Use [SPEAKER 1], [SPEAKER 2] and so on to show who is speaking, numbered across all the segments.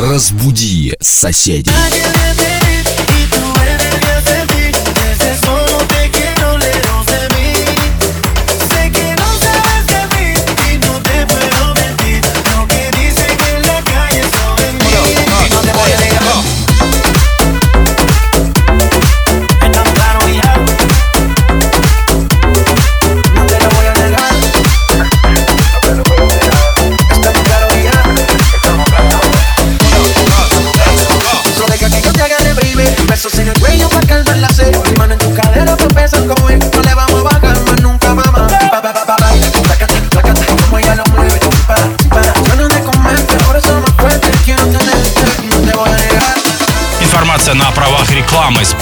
[SPEAKER 1] Разбуди соседей.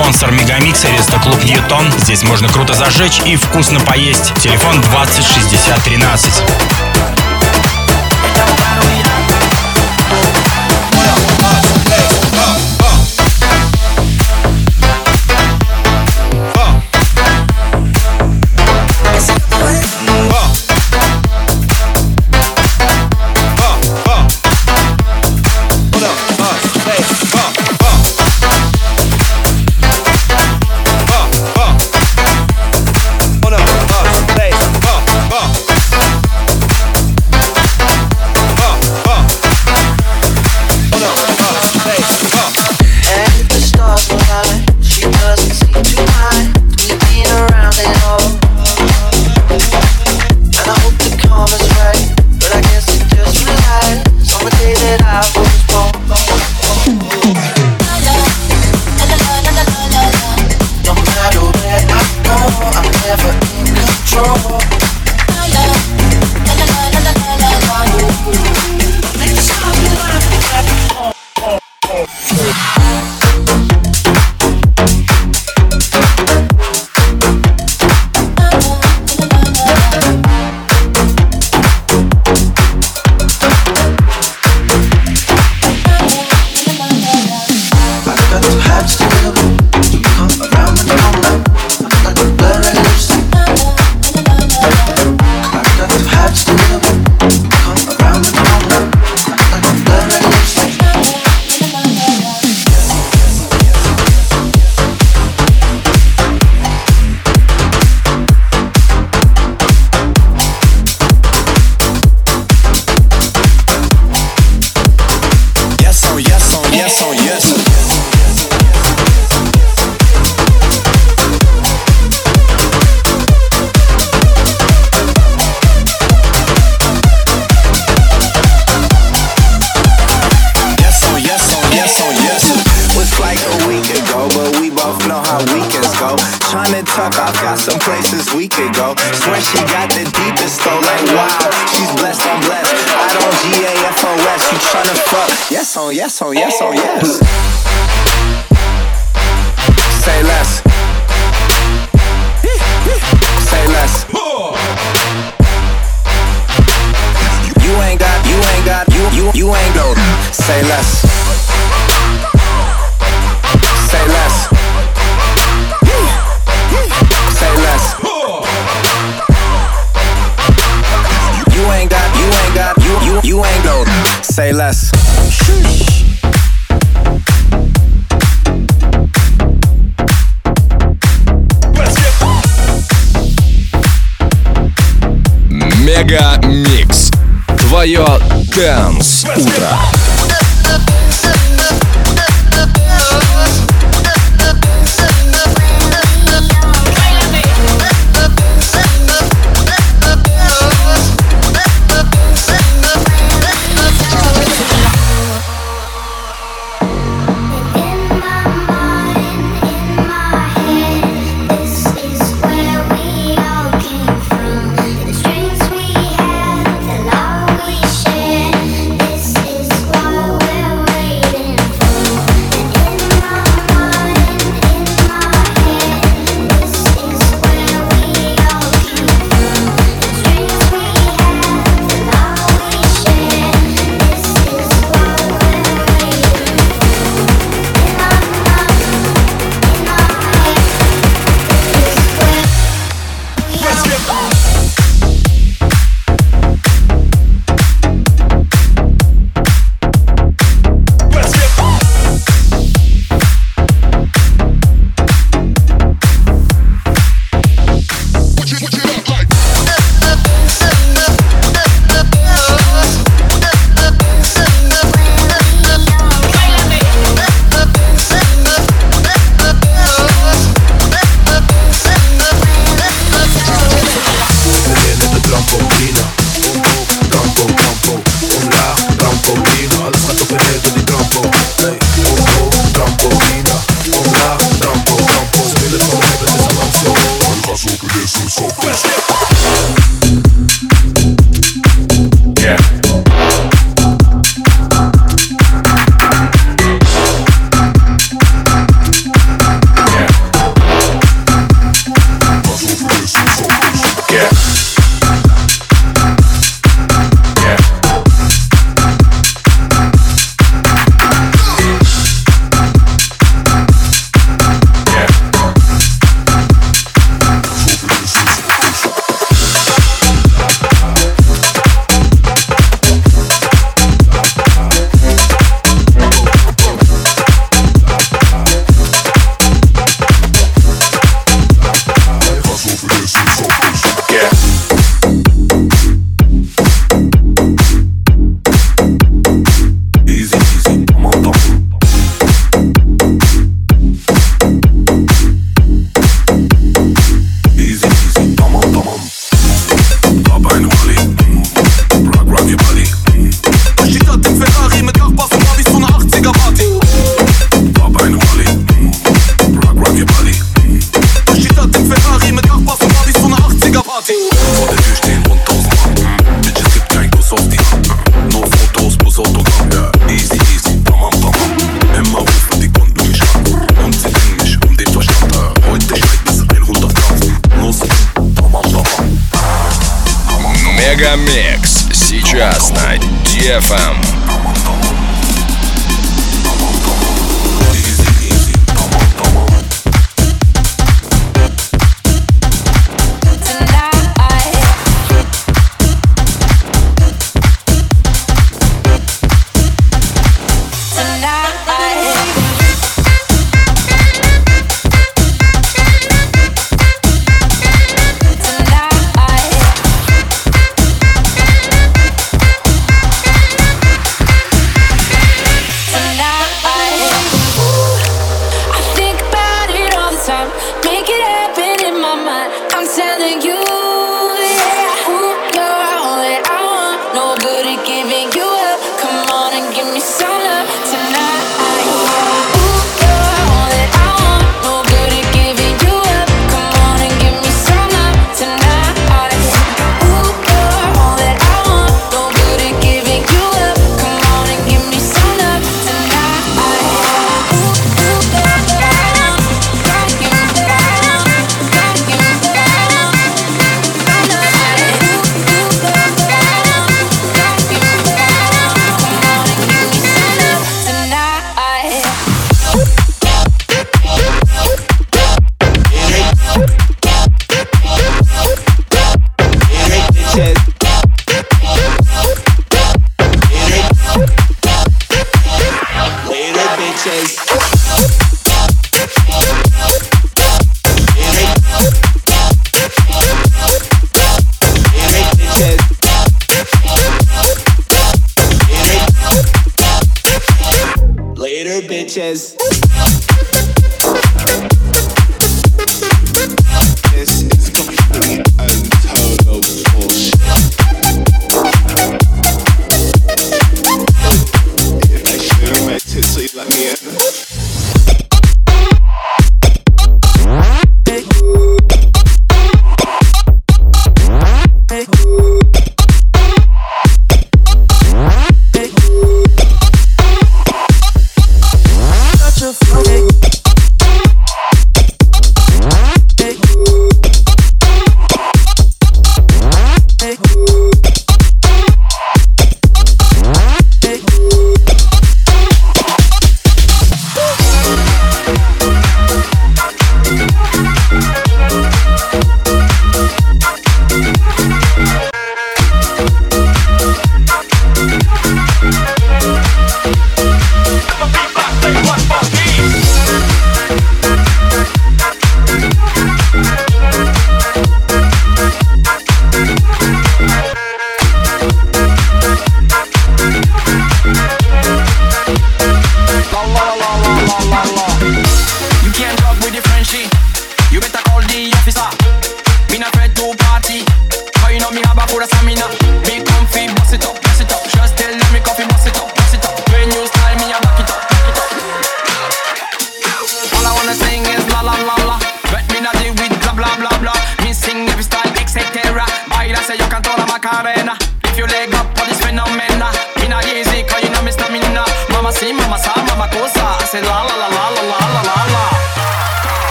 [SPEAKER 2] Спонсор Мегамикс, Мегамикса – рестоклуб Ньютон. Здесь можно круто зажечь и вкусно поесть. Телефон 20 60 13.
[SPEAKER 3] places we could go. Swear she got the deepest though, like wow. She's blessed, I'm blessed. I don't G A F O S. You tryna fuck? Yes on, yes on, yes on, yes. Say less. Say less. You ain't got, you ain't got, you you you ain't go. Say less. Say less. Sheesh. Мега
[SPEAKER 1] Микс. Твое Дэнс Утро.
[SPEAKER 4] Bitches.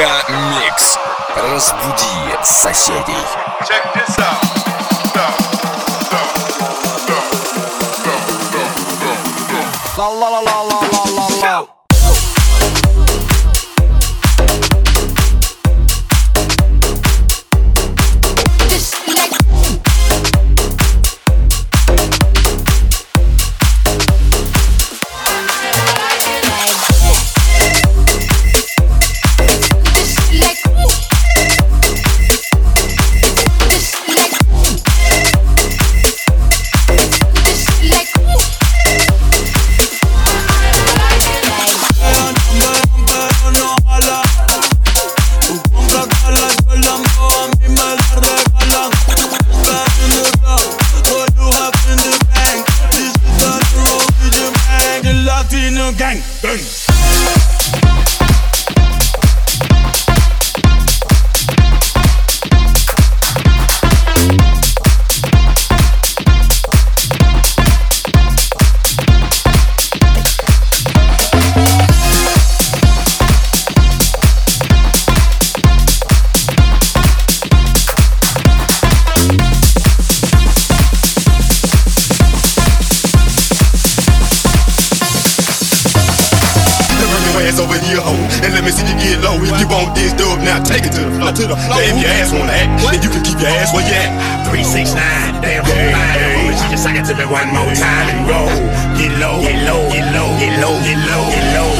[SPEAKER 5] Мегамикс. Разбуди
[SPEAKER 6] соседей.
[SPEAKER 7] Check this out. La la la la want this dub, now take it to the floor. To the floor. If your ass wanna act, then you can keep your ass where you at.
[SPEAKER 4] 369, damn hey, hey. Just suck it to me one more time and go. Get low, get low, get low, get low, get low, get low.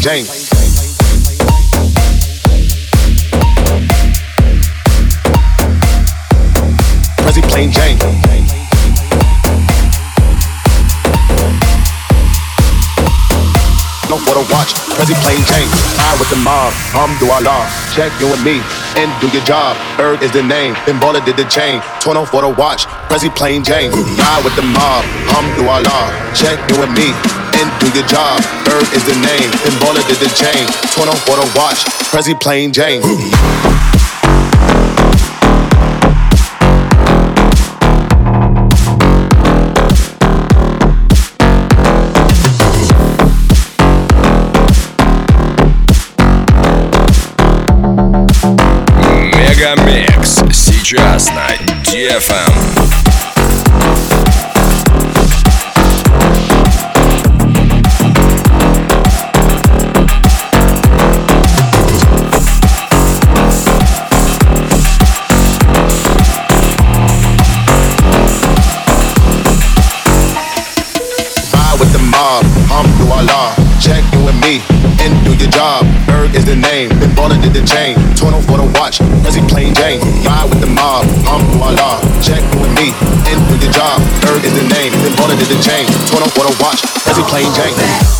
[SPEAKER 8] Jane. Prezi plain Jane. For the watch, Prezi plain Jane. I with the mob, um, Alhamdulillah. Check you and me and do your job. Erg is the name, then baller did the chain. Torn off for the watch, Prezi plain Jane. Ride with the mob, um, Alhamdulillah. Check you and me and do your job. Erg is the name, then baller did the chain. Torn off for the watch, Prezi plain Jane.
[SPEAKER 1] Мегамикс сейчас на DFM.
[SPEAKER 8] Did the chain. Torn off for the watch, Prezi plain Jane. Ride with the mob, Alhamdulillah. Check you and me and do your job. Erg is the name, then baller did the chain. Torn off for the watch, Prezi plain Jane.